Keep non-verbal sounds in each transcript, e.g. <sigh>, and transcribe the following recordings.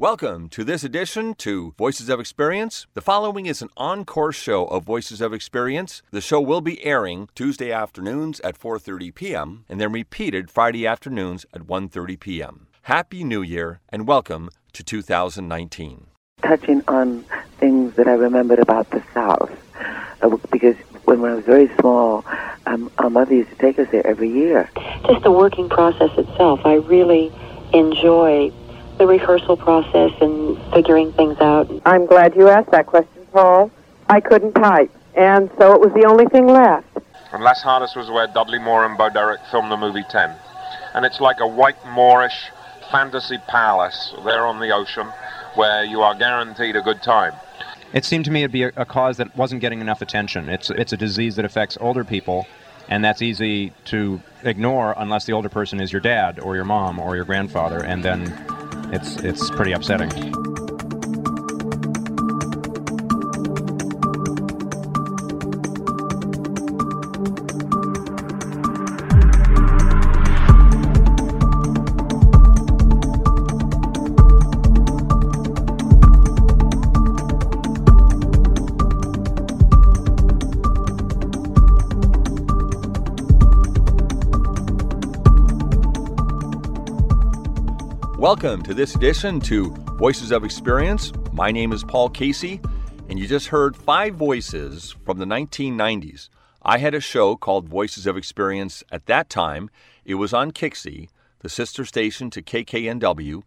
Welcome to this edition to Voices of Experience. The following is an encore show of Voices of Experience. The show will be airing Tuesday afternoons at 4:30 p.m. and then repeated Friday afternoons at 1:30 p.m. Happy New Year and welcome to 2019. Touching on things that I remembered about the South, uh, because when, when I was very small, um, our mother used to take us there every year. Just the working process itself, I really enjoy the rehearsal process and figuring things out. I'm glad you asked that question, Paul. I couldn't type, and so it was the only thing left. And Las Hadas was where Dudley Moore and Bo Derek filmed the movie 10. And it's like a white Moorish fantasy palace there on the ocean where you are guaranteed a good time. It seemed to me it'd be a, a cause that wasn't getting enough attention. It's, it's a disease that affects older people, and that's easy to ignore unless the older person is your dad or your mom or your grandfather, and then it's it's pretty upsetting. Welcome to this edition to Voices of Experience. My name is Paul Casey, and you just heard five voices from the 1990s. I had a show called Voices of Experience at that time. It was on Kixie, the sister station to KKNW,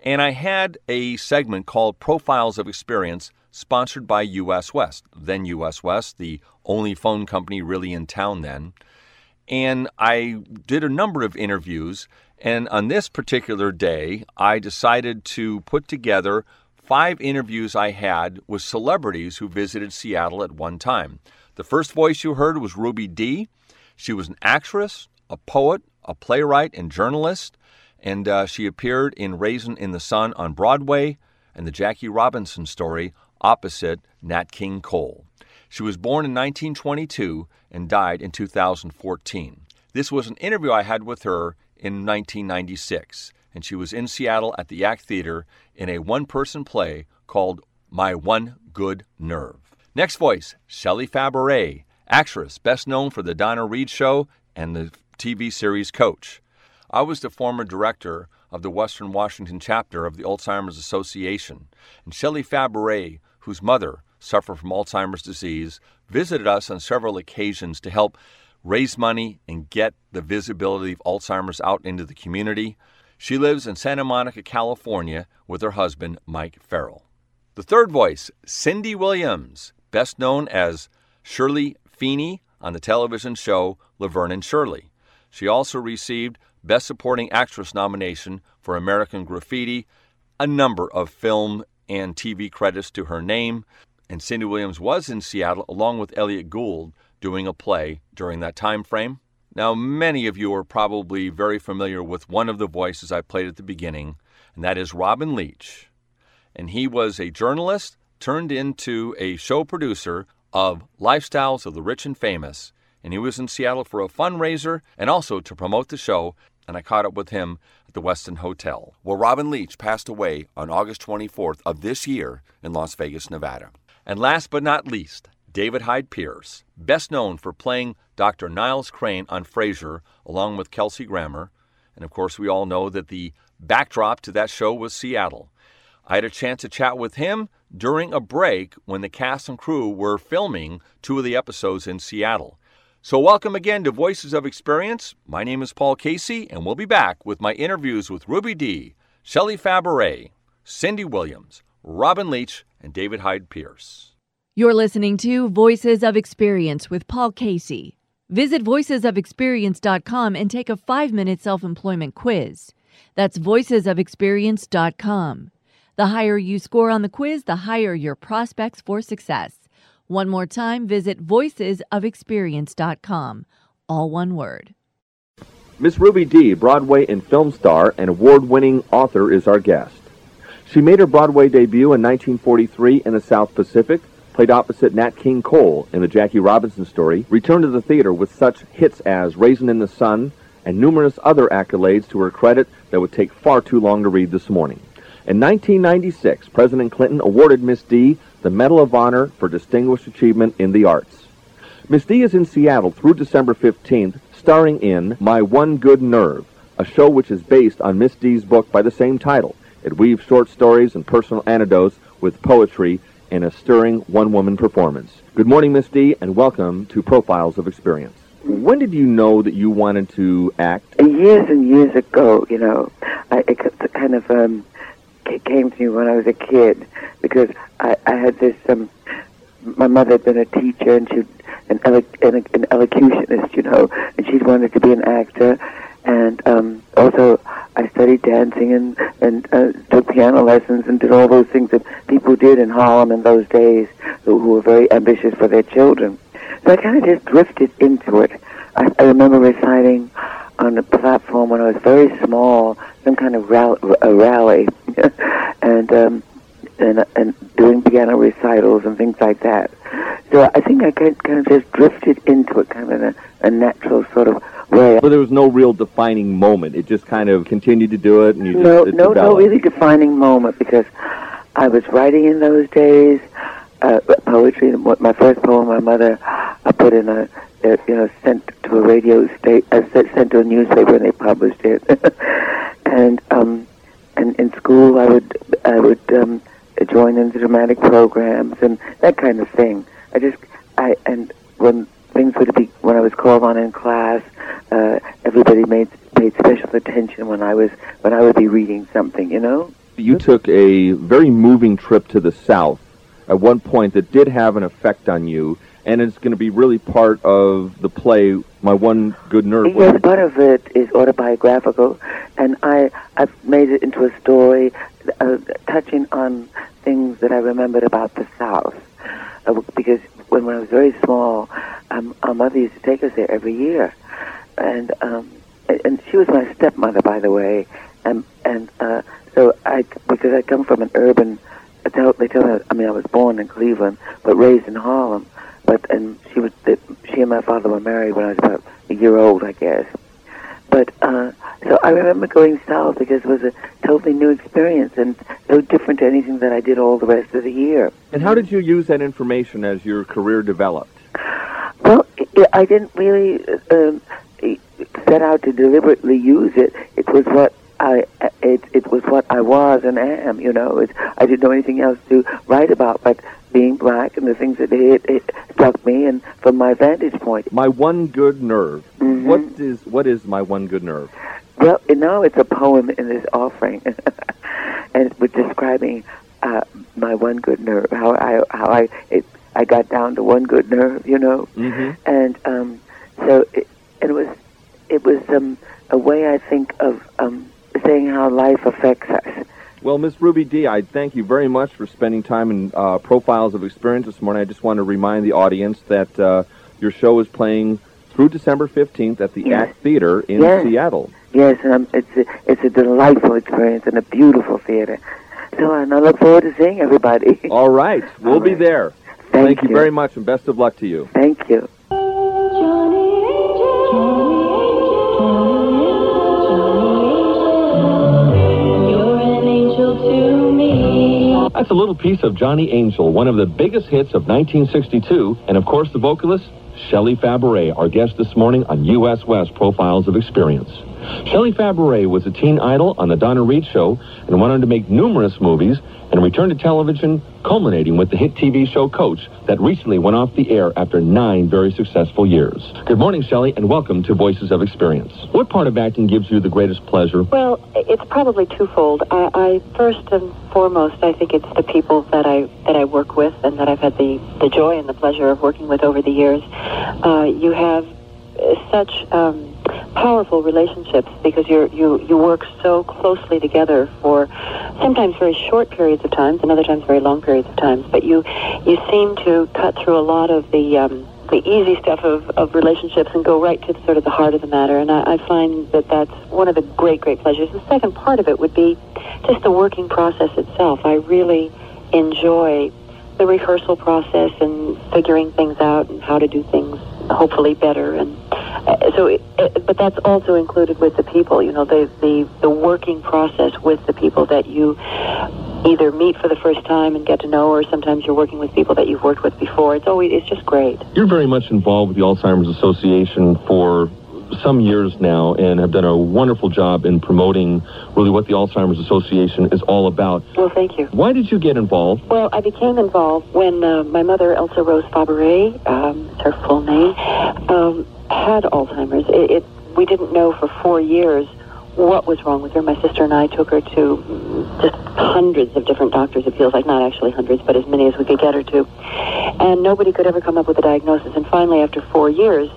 and I had a segment called Profiles of Experience, sponsored by US West, then US West, the only phone company really in town then. And I did a number of interviews and on this particular day, I decided to put together five interviews I had with celebrities who visited Seattle at one time. The first voice you heard was Ruby Dee. She was an actress, a poet, a playwright, and journalist, and uh, she appeared in Raisin in the Sun on Broadway and the Jackie Robinson story opposite Nat King Cole. She was born in 1922 and died in 2014. This was an interview I had with her in 1996, and she was in Seattle at the ACT Theater in a one person play called My One Good Nerve. Next voice, Shelley Fabares, actress best known for The Donna Reed Show and the TV series Coach. I was the former director of the Western Washington chapter of the Alzheimer's Association, and Shelley Fabares, whose mother suffered from Alzheimer's disease, visited us on several occasions to help raise money, and get the visibility of Alzheimer's out into the community. She lives in Santa Monica, California, with her husband, Mike Farrell. The third voice, Cindy Williams, best known as Shirley Feeney on the television show Laverne and Shirley. She also received Best Supporting Actress nomination for American Graffiti, a number of film and TV credits to her name, and Cindy Williams was in Seattle along with Elliott Gould doing a play during that time frame. Now, many of you are probably very familiar with one of the voices I played at the beginning, and that is Robin Leach. And he was a journalist turned into a show producer of Lifestyles of the Rich and Famous. And he was in Seattle for a fundraiser and also to promote the show, and I caught up with him at the Westin Hotel. Well, Robin Leach passed away on August 24th of this year in Las Vegas, Nevada. And last but not least, David Hyde Pierce, best known for playing Dr. Niles Crane on Frasier along with Kelsey Grammer. And of course, we all know that the backdrop to that show was Seattle. I had a chance to chat with him during a break when the cast and crew were filming two of the episodes in Seattle. So, welcome again to Voices of Experience. My name is Paul Casey, and we'll be back with my interviews with Ruby Dee, Shelley Fabares, Cindy Williams, Robin Leach, and David Hyde Pierce. You're listening to Voices of Experience with Paul Casey. Visit voicesofexperience.com and take a five minute self employment quiz. That's voicesofexperience.com. The higher you score on the quiz, the higher your prospects for success. One more time, visit voicesofexperience.com. All one word. Miss Ruby Dee, Broadway and film star and award winning author, is our guest. She made her Broadway debut in 1943 in the South Pacific played opposite Nat King Cole in the Jackie Robinson story, returned to the theater with such hits as Raisin in the Sun and numerous other accolades to her credit that would take far too long to read this morning. In 1996, President Clinton awarded Miss Dee the Medal of Honor for Distinguished Achievement in the Arts. Miss Dee is in Seattle through December 15th, starring in My One Good Nerve, a show which is based on Miss Dee's book by the same title. It weaves short stories and personal anecdotes with poetry in a stirring one-woman performance. Good morning, Miss Dee, and welcome to Profiles of Experience. When did you know that you wanted to act? Years and years ago, you know, I, it kind of um, came to me when I was a kid because I, I had this. Um, my mother had been a teacher and she an, ele- an, an elocutionist, you know, and she'd wanted to be an actor. And um, also, I studied dancing and and uh, took piano lessons and did all those things that people did in Harlem in those days, who, who were very ambitious for their children. So I kind of just drifted into it. I, I remember reciting on the platform when I was very small, some kind of rally, a rally, <laughs> and um, and and doing piano recitals and things like that. So I think I kind of just drifted into it, kind of in a, a natural sort of way. But there was no real defining moment. It just kind of continued to do it, and you just no, no, no, really defining moment because I was writing in those days uh, poetry. My first poem, my mother, I put in a, a you know, sent to a radio state, uh, sent to a newspaper, and they published it. <laughs> and um, and in school, I would I would um, join in the dramatic programs and that kind of thing. I just I and when things would be when I was called on in class, uh, everybody made paid special attention when I was when I would be reading something. You know. You took a very moving trip to the South at one point that did have an effect on you, and it's going to be really part of the play, My One Good Nerve. Yes, part of it is autobiographical, and I I've made it into a story uh, touching on things that I remembered about the South, uh, because when, when I was very small, um, our mother used to take us there every year, and um, and she was my stepmother, by the way, and and uh, so I because I come from an urban tell, they tell me, I mean, I was born in Cleveland, but raised in Harlem. But and she was, she and my father were married when I was about a year old, I guess. But uh, so I remember going south because it was a totally new experience and so different to anything that I did all the rest of the year. And how did you use that information as your career developed? Well, I didn't really uh, set out to deliberately use it. It was what I it it was what I was and am. You know, it, I didn't know anything else to write about but being black and the things that it, it struck me and from my vantage point. My one good nerve. Mhm. What is what is my one good nerve? Well, you know, it's a poem in this offering, <laughs> and it was describing uh, my one good nerve. How I how I it, I got down to one good nerve. You know, Mm-hmm. and um, so it, it was it was um, a way I think of um, saying how life affects us. Well, Miss Ruby Dee, I thank you very much for spending time in uh, Profiles of Experience this morning. I just want to remind the audience that uh, your show is playing through December 15th at the Yes. Act Theater in Yes. Seattle. Yes, and um, it's a, it's a delightful experience and a beautiful theater. So, and I look forward to seeing everybody. <laughs> All right. We'll All be there. Thank you you. very much, and best of luck to you. Thank you. That's a little piece of Johnny Angel, one of the biggest hits of 1962, and of course the vocalist, Shelley Fabares, our guest this morning on US West Profiles of Experience. Shelley Fabares was a teen idol on the Donna Reed Show and went on to make numerous movies and returned to television, culminating with the hit TV show Coach that recently went off the air after nine very successful years. Good morning, Shelley, and welcome to Voices of Experience. What part of acting gives you the greatest pleasure? Well, it's probably twofold. I, I first and foremost, I think it's the people that I that I work with and that I've had the the joy and the pleasure of working with over the years. Uh, you have such um, powerful relationships because you're you you work so closely together for sometimes very short periods of times and other times very long periods of times. But you you seem to cut through a lot of the um, the easy stuff of, of relationships and go right to the, sort of the heart of the matter. And I, I find that that's one of the great, great pleasures. The second part of it would be just the working process itself. I really enjoy the rehearsal process and figuring things out and how to do things hopefully better. And Uh, so, it, it, but that's also included with the people. You know, the the the working process with the people that you either meet for the first time and get to know, or sometimes you're working with people that you've worked with before. It's always it's just great. You're very much involved with the Alzheimer's Association for some years now and have done a wonderful job in promoting really what the Alzheimer's Association is all about. Well, thank you. Why did you get involved? Well, I became involved when uh, my mother, Elsa Rose Fabares, um, her full name, um, had Alzheimer's. It, it, we didn't know for four years what was wrong with her. My sister and I took her to just hundreds of different doctors, it feels like, not actually hundreds, but as many as we could get her to. And nobody could ever come up with a diagnosis. And finally, after four years,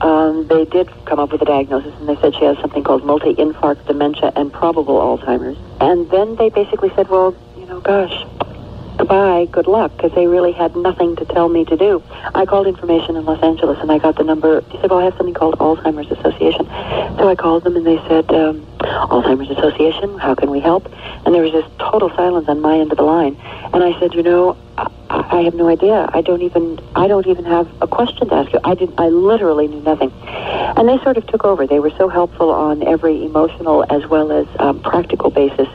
um, they did come up with a diagnosis, and they said she has something called multi-infarct dementia and probable Alzheimer's. And then they basically said, well, you know, gosh, goodbye, good luck, because they really had nothing to tell me to do. I called information in Los Angeles, and I got the number. They said, well, I have something called Alzheimer's Association. So I called them, and they said, um, Alzheimer's Association, how can we help? And there was this total silence on my end of the line. And I said, you know, I, I have no idea. I don't even I don't even have a question to ask you. I did I literally knew nothing. And they sort of took over. They were so helpful on every emotional as well as um, practical basis.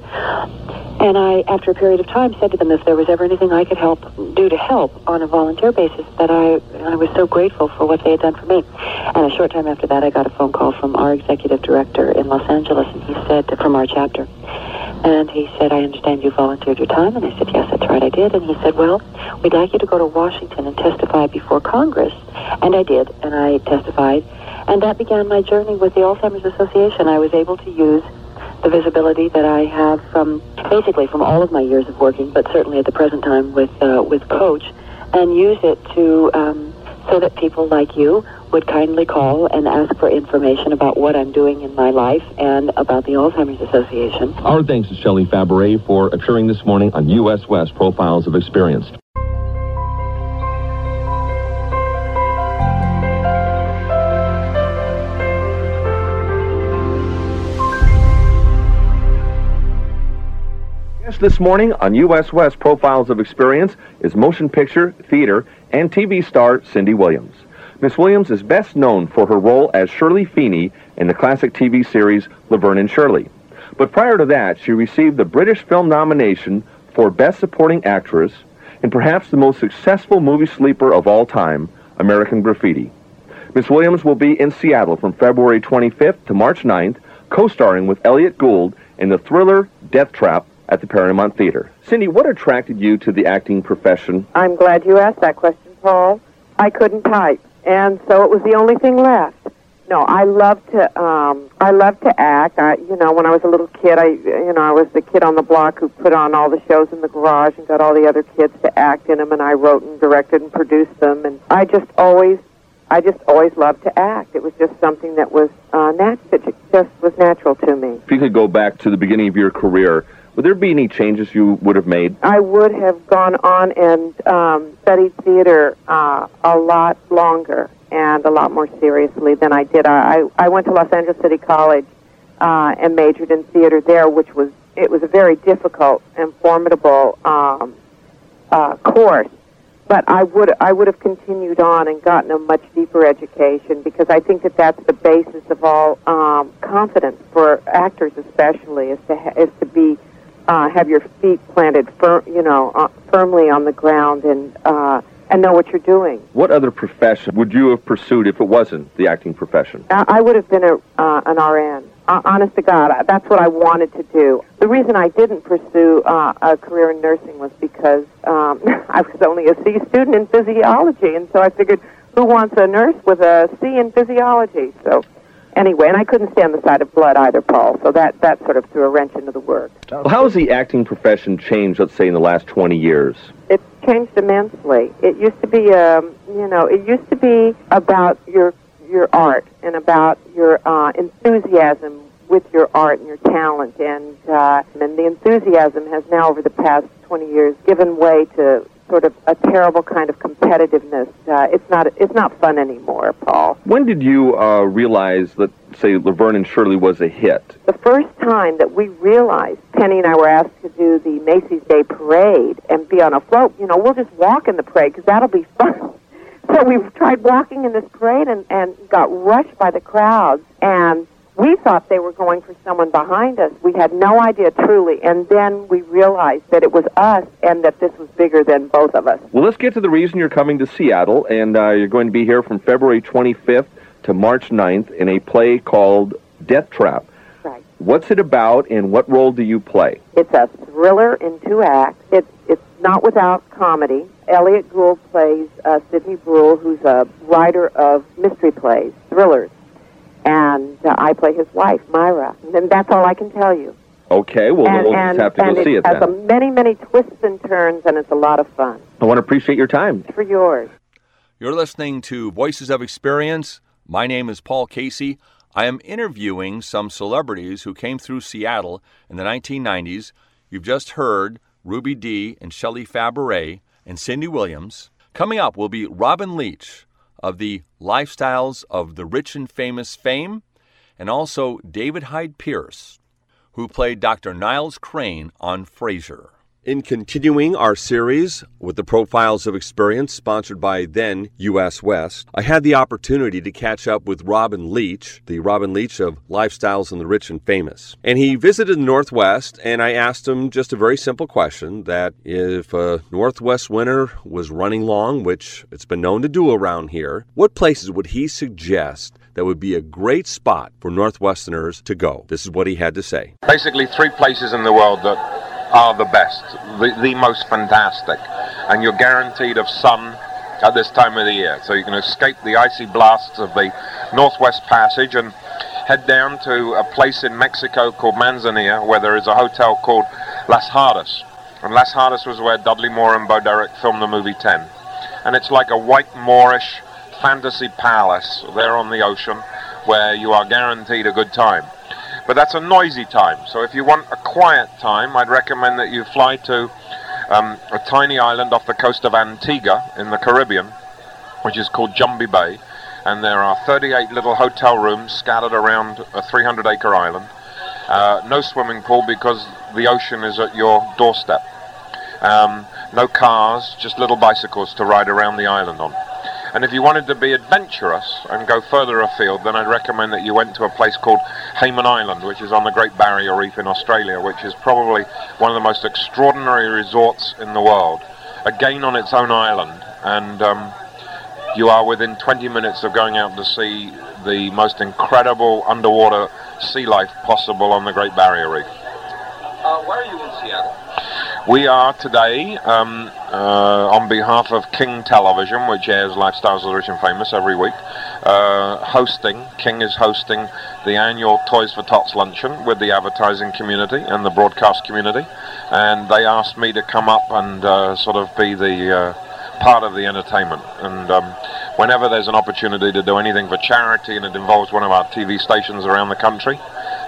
And I, after a period of time, said to them if there was ever anything I could help do to help on a volunteer basis, that I I was so grateful for what they had done for me. And a short time after that, I got a phone call from our executive director in Los Angeles, and he said from our chapter, and he said, I understand you volunteered your time. And I said, yes, that's right, I did. And he said, well, we'd like you to go to Washington and testify before Congress. And I did, and I testified. And that began my journey with the Alzheimer's Association. I was able to use the visibility that I have from basically from all of my years of working, but certainly at the present time with uh, with Coach, and use it to um, so that people like you would kindly call and ask for information about what I'm doing in my life and about the Alzheimer's Association. Our thanks to Shelley Fabares for appearing this morning on U.S. West Profiles of Experience. Guest this morning on U.S. West Profiles of Experience is motion picture, theater, and TV star Cindy Williams. Miss Williams is best known for her role as Shirley Feeney in the classic TV series Laverne and Shirley. But prior to that, she received the British Film nomination for Best Supporting Actress in perhaps the most successful movie sleeper of all time, American Graffiti. Miss Williams will be in Seattle from February 25th to March 9th, co-starring with Elliott Gould in the thriller Death Trap at the Paramount Theater. Cindy, what attracted you to the acting profession? I'm glad you asked that question, Paul. I couldn't type, and so it was the only thing left. No, I love to. Um, I love to act. I, you know, when I was a little kid, I, you know, I was the kid on the block who put on all the shows in the garage and got all the other kids to act in them, and I wrote and directed and produced them. And I just always, I just always loved to act. It was just something that was uh, nat- that just was natural to me. If you could go back to the beginning of your career, would there be any changes you would have made? I would have gone on and um, studied theater uh, a lot longer and a lot more seriously than I did. I, I went to Los Angeles City College uh, and majored in theater there, which was it was a very difficult and formidable um, uh, course. But I would I would have continued on and gotten a much deeper education because I think that that's the basis of all um, confidence for actors, especially, is to ha- is to be uh, have your feet planted, fir- you know, uh, firmly on the ground and uh, and know what you're doing. What other profession would you have pursued if it wasn't the acting profession? I, I would have been a uh, an RN. Uh, honest to God, I- that's what I wanted to do. The reason I didn't pursue uh, a career in nursing was because um, <laughs> I was only a C student in physiology, and so I figured, who wants a nurse with a C in physiology? So anyway, and I couldn't stand the sight of blood either, Paul. So that that sort of threw a wrench into the work. Well, how has the acting profession changed, let's say, in the last 20 years? It's changed immensely. It used to be, um, you know, it used to be about your your art and about your uh, enthusiasm with your art and your talent, and uh, and the enthusiasm has now, over the past 20 years, given way to sort of a terrible kind of competitiveness. Uh, it's not it's not fun anymore, Paul. When did you uh, realize that, say, Laverne and Shirley was a hit? The first time that we realized, Penny and I were asked to do the Macy's Day Parade and be on a float, you know, we'll just walk in the parade because that'll be fun. <laughs> so we tried walking in this parade and, and got rushed by the crowds. And we thought they were going for someone behind us. We had no idea truly. And then we realized that it was us and that this was bigger than both of us. Well, let's get to the reason you're coming to Seattle, and uh, you're going to be here from February 25th to March 9th in a play called Death Trap. Right. What's it about, and what role do you play? It's a thriller in two acts. It's it's not without comedy. Elliott Gould plays uh, Sidney Bruhl, who's a writer of mystery plays, thrillers, and uh, I play his wife, Myra. And that's all I can tell you. Okay, well, and we'll and, just have to and go see it has then. a many many twists and turns, and it's a lot of fun. I want to appreciate your time. For yours. You're listening to Voices of Experience. My name is Paul Casey. I am interviewing some celebrities who came through Seattle in the 1990s. You've just heard Ruby Dee and Shelley Fabares and Cindy Williams. Coming up will be Robin Leach of the Lifestyles of the Rich and Famous fame, and also David Hyde Pierce, who played Dr. Niles Crane on Frasier. In continuing our series with the Profiles of Experience, sponsored by then US West, I had the opportunity to catch up with Robin Leach, the Robin Leach of Lifestyles and the Rich and Famous. And he visited the Northwest, and I asked him just a very simple question that if a Northwest winter was running long, which it's been known to do around here, what places would he suggest that would be a great spot for Northwesterners to go? This is what he had to say. Basically, three places in the world that are the best, the, the most fantastic, and you're guaranteed of sun at this time of the year. So you can escape the icy blasts of the Northwest Passage and head down to a place in Mexico called Manzanillo, where there is a hotel called Las Hadas. And Las Hadas was where Dudley Moore and Bo Derek filmed the movie 10. And it's like a white Moorish fantasy palace there on the ocean where you are guaranteed a good time. But that's a noisy time. So if you want a quiet time, I'd recommend that you fly to um, a tiny island off the coast of Antigua in the Caribbean, which is called Jumbie Bay. And there are 38 little hotel rooms scattered around a 300 acre island. Uh, no swimming pool because the ocean is at your doorstep. Um, no cars, just little bicycles to ride around the island on. And if you wanted to be adventurous and go further afield, then I'd recommend that you went to a place called Hayman Island, which is on the Great Barrier Reef in Australia, which is probably one of the most extraordinary resorts in the world. Again on its own island, and um, you are within 20 minutes of going out to see the most incredible underwater sea life possible on the Great Barrier Reef. Uh, why are you in Seattle? We are today, um, uh, on behalf of King Television, which airs Lifestyles of the Rich and Famous every week, uh, hosting, King is hosting the annual Toys for Tots luncheon with the advertising community and the broadcast community. And they asked me to come up and uh, sort of be the uh, part of the entertainment. And um, whenever there's an opportunity to do anything for charity and it involves one of our TV stations around the country,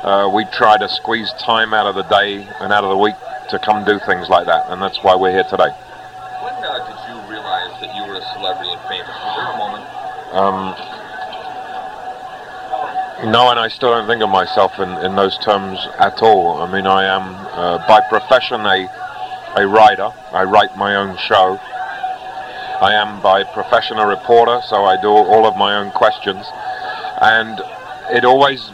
uh, we try to squeeze time out of the day and out of the week to come do things like that, and that's why we're here today. When uh, did you realize that you were a celebrity and famous? Was there a moment? Um, no, and I still don't think of myself in, in those terms at all. I mean, I am uh, by profession a, a writer. I write my own show. I am by profession a reporter, so I do all of my own questions. And it always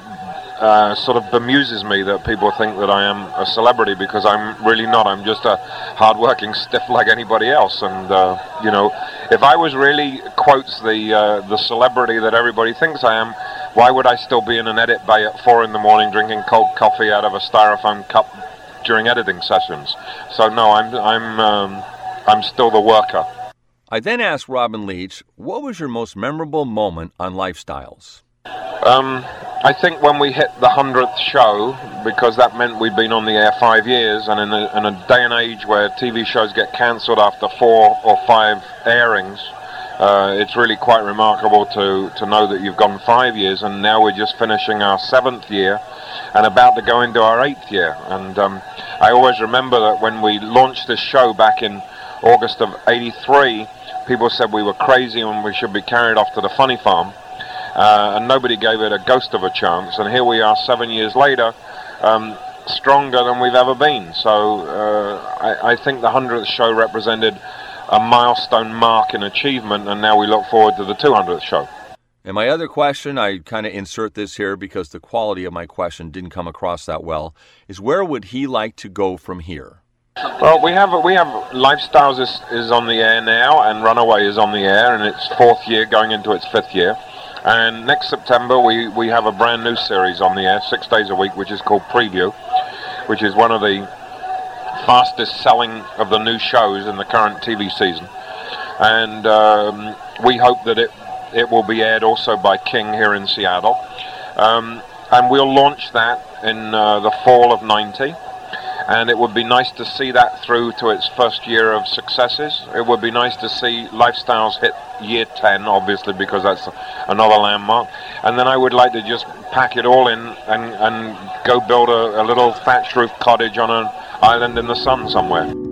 uh, sort of bemuses me that people think that I am a celebrity because I'm really not. I'm just a hard-working <laughs> stiff like anybody else. And uh, you know, if I was really quotes the uh, the celebrity that everybody thinks I am, why would I still be in an edit bay at four in the morning drinking cold coffee out of a styrofoam cup during editing sessions? So no, I'm I'm um, I'm still the worker. I then asked Robin Leach, what was your most memorable moment on Lifestyles? Um, I think when we hit the hundredth show, because that meant we'd been on the air five years, and in a, in a day and age where TV shows get cancelled after four or five airings, uh, it's really quite remarkable to, to know that you've gone five years, and now we're just finishing our seventh year and about to go into our eighth year. And um, I always remember that when we launched this show back in August of 83, people said we were crazy and we should be carried off to the funny farm uh, and nobody gave it a ghost of a chance. And here we are, seven years later, um, stronger than we've ever been. So uh, I, I, think the hundredth show represented a milestone mark in achievement, and now we look forward to the 200th show. And my other question, I kind of insert this here because the quality of my question didn't come across that well, is where would he like to go from here? Well, we have we have Lifestyles is, is on the air now, and Runaway is on the air, and its fourth year going into its fifth year. And next September we, we have a brand new series on the air, six days a week, which is called Preview, which is one of the fastest selling of the new shows in the current TV season. And um, we hope that it it will be aired also by King here in Seattle. Um, and we'll launch that in uh, the fall of 90 and it would be nice to see that through to its first year of successes. It would be nice to see Lifestyles hit year 10, obviously, because that's another landmark. And then I would like to just pack it all in and, and go build a, a little thatched roof cottage on an island in the sun somewhere.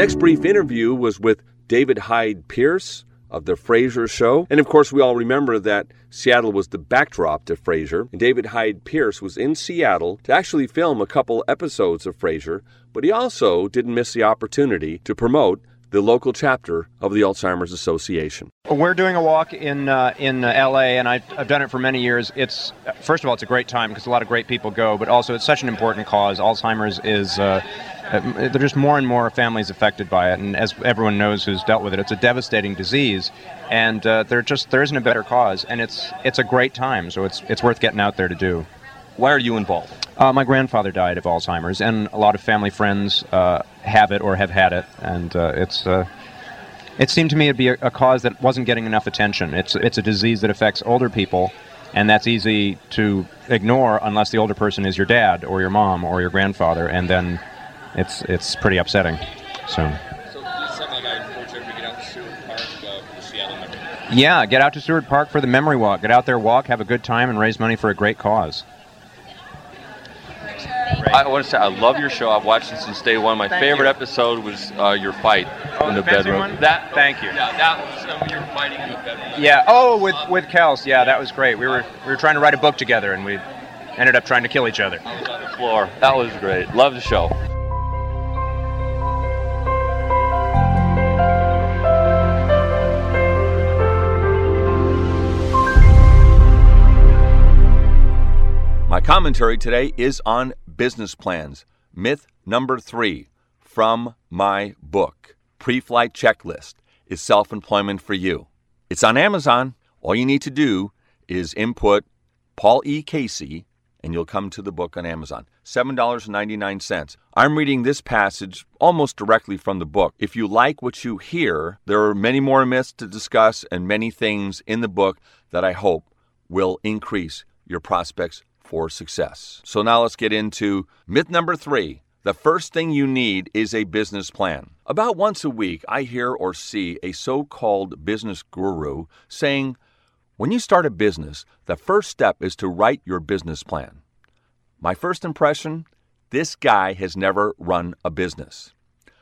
Next brief interview was with David Hyde Pierce of The Frasier Show. And of course, we all remember that Seattle was the backdrop to Frasier. And David Hyde Pierce was in Seattle to actually film a couple episodes of Frasier, but he also didn't miss the opportunity to promote the local chapter of the Alzheimer's Association. We're doing a walk in uh, in uh, L.A. and I've, I've done it for many years. It's first of all, it's a great time because a lot of great people go, but also it's such an important cause. Alzheimer's is uh, uh, there are just more and more families affected by it, and as everyone knows who's dealt with it, it's a devastating disease, and uh, there just there isn't a better cause, and it's it's a great time, so it's it's worth getting out there to do. Why are you involved? Uh, my grandfather died of Alzheimer's, and a lot of family friends uh, have it or have had it, and uh, it's. Uh, it seemed to me it'd be a, a cause that wasn't getting enough attention. It's it's a disease that affects older people, and that's easy to ignore unless the older person is your dad or your mom or your grandfather, and then it's it's pretty upsetting. So. Yeah, get out to Seward Park for the memory walk. Get out there, walk, have a good time, and raise money for a great cause. I want to say I love your show. I've watched it since day one. My Thank favorite you. episode was uh, your fight Oh, in the, the bedroom. one? That Thank you. Yeah, that was uh, when you were fighting in the bedroom. Yeah. Oh, with with Kels. Yeah, that was great. We were we were trying to write a book together, and we ended up trying to kill each other. I was on the floor. That was great. Love the show. My commentary today is on business plans. Myth number three from my book Pre Flight Checklist Is Self Employment for You? It's on Amazon. All you need to do is input Paul E. Casey and you'll come to the book on Amazon. $7.99. I'm reading this passage almost directly from the book. If you like what you hear, there are many more myths to discuss and many things in the book that I hope will increase your prospects for success. So now let's get into myth number three. The first thing you need is a business plan. About once a week, I hear or see a so called business guru saying, when you start a business, the first step is to write your business plan. My first impression this guy has never run a business.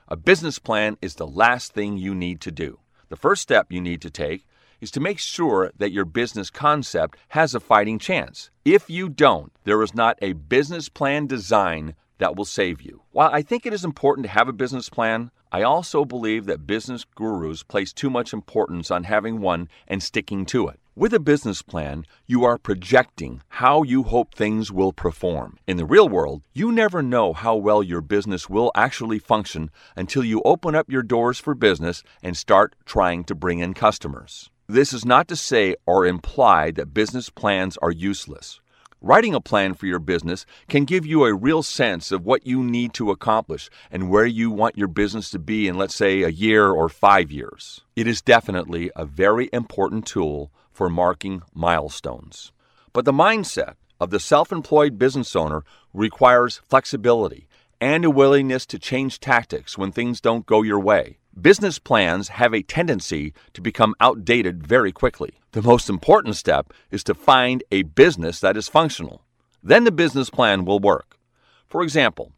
A business plan is the last thing you need to do. The first step you need to take is to make sure that your business concept has a fighting chance. If you don't, there is not a business plan design that will save you. While I think it is important to have a business plan, I also believe that business gurus place too much importance on having one and sticking to it. With a business plan, you are projecting how you hope things will perform. In the real world, you never know how well your business will actually function until you open up your doors for business and start trying to bring in customers. This is not to say or imply that business plans are useless. Writing a plan for your business can give you a real sense of what you need to accomplish and where you want your business to be in, let's say, a year or five years. It is definitely a very important tool for marking milestones. But the mindset of the self employed business owner requires flexibility and a willingness to change tactics when things don't go your way. Business plans have a tendency to become outdated very quickly. The most important step is to find a business that is functional. Then the business plan will work. For example,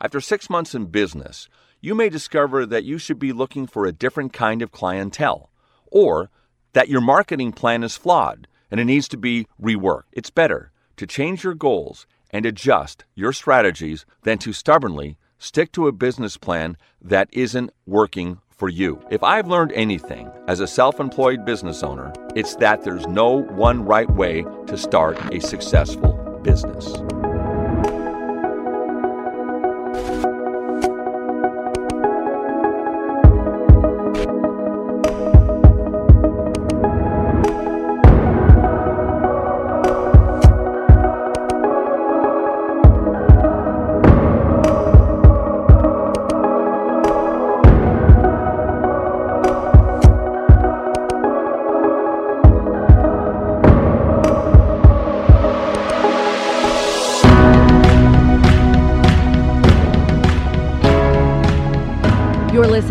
after six months in business, you may discover that you should be looking for a different kind of clientele, or that your marketing plan is flawed and it needs to be reworked. It's better to change your goals and adjust your strategies than to stubbornly stick to a business plan that isn't working for you. If I've learned anything as a self employed business owner, it's that there's no one right way to start a successful business.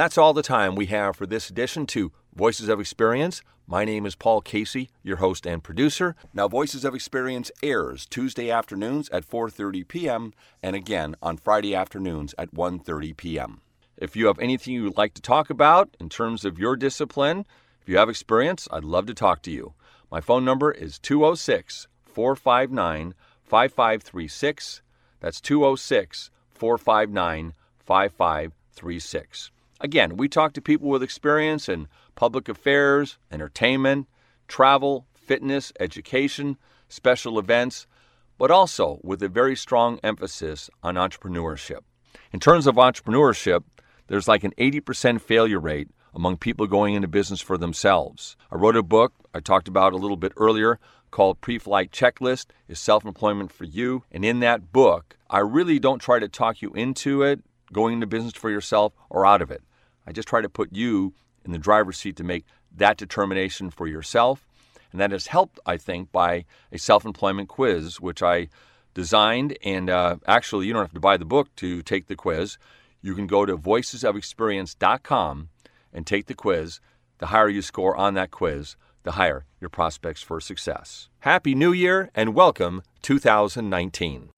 That's all the time we have for this edition to Voices of Experience. My name is Paul Casey, your host and producer. Now, Voices of Experience airs Tuesday afternoons at 4:30 p.m. and again on Friday afternoons at 1:30 p.m. If you have anything you would like to talk about in terms of your discipline, if you have experience, I'd love to talk to you. My phone number is 206 459 5536. That's 206 459 5536. Again, we talk to people with experience in public affairs, entertainment, travel, fitness, education, special events, but also with a very strong emphasis on entrepreneurship. In terms of entrepreneurship, there's like an 80% failure rate among people going into business for themselves. I wrote a book I talked about a little bit earlier called Pre Flight Checklist Is Self Employment for You? And in that book, I really don't try to talk you into it, going into business for yourself, or out of it. I just try to put you in the driver's seat to make that determination for yourself. And that is helped, I think, by a self employment quiz, which I designed. And uh, actually, you don't have to buy the book to take the quiz. You can go to voicesofexperience.com and take the quiz. The higher you score on that quiz, the higher your prospects for success. Happy New Year and welcome 2019.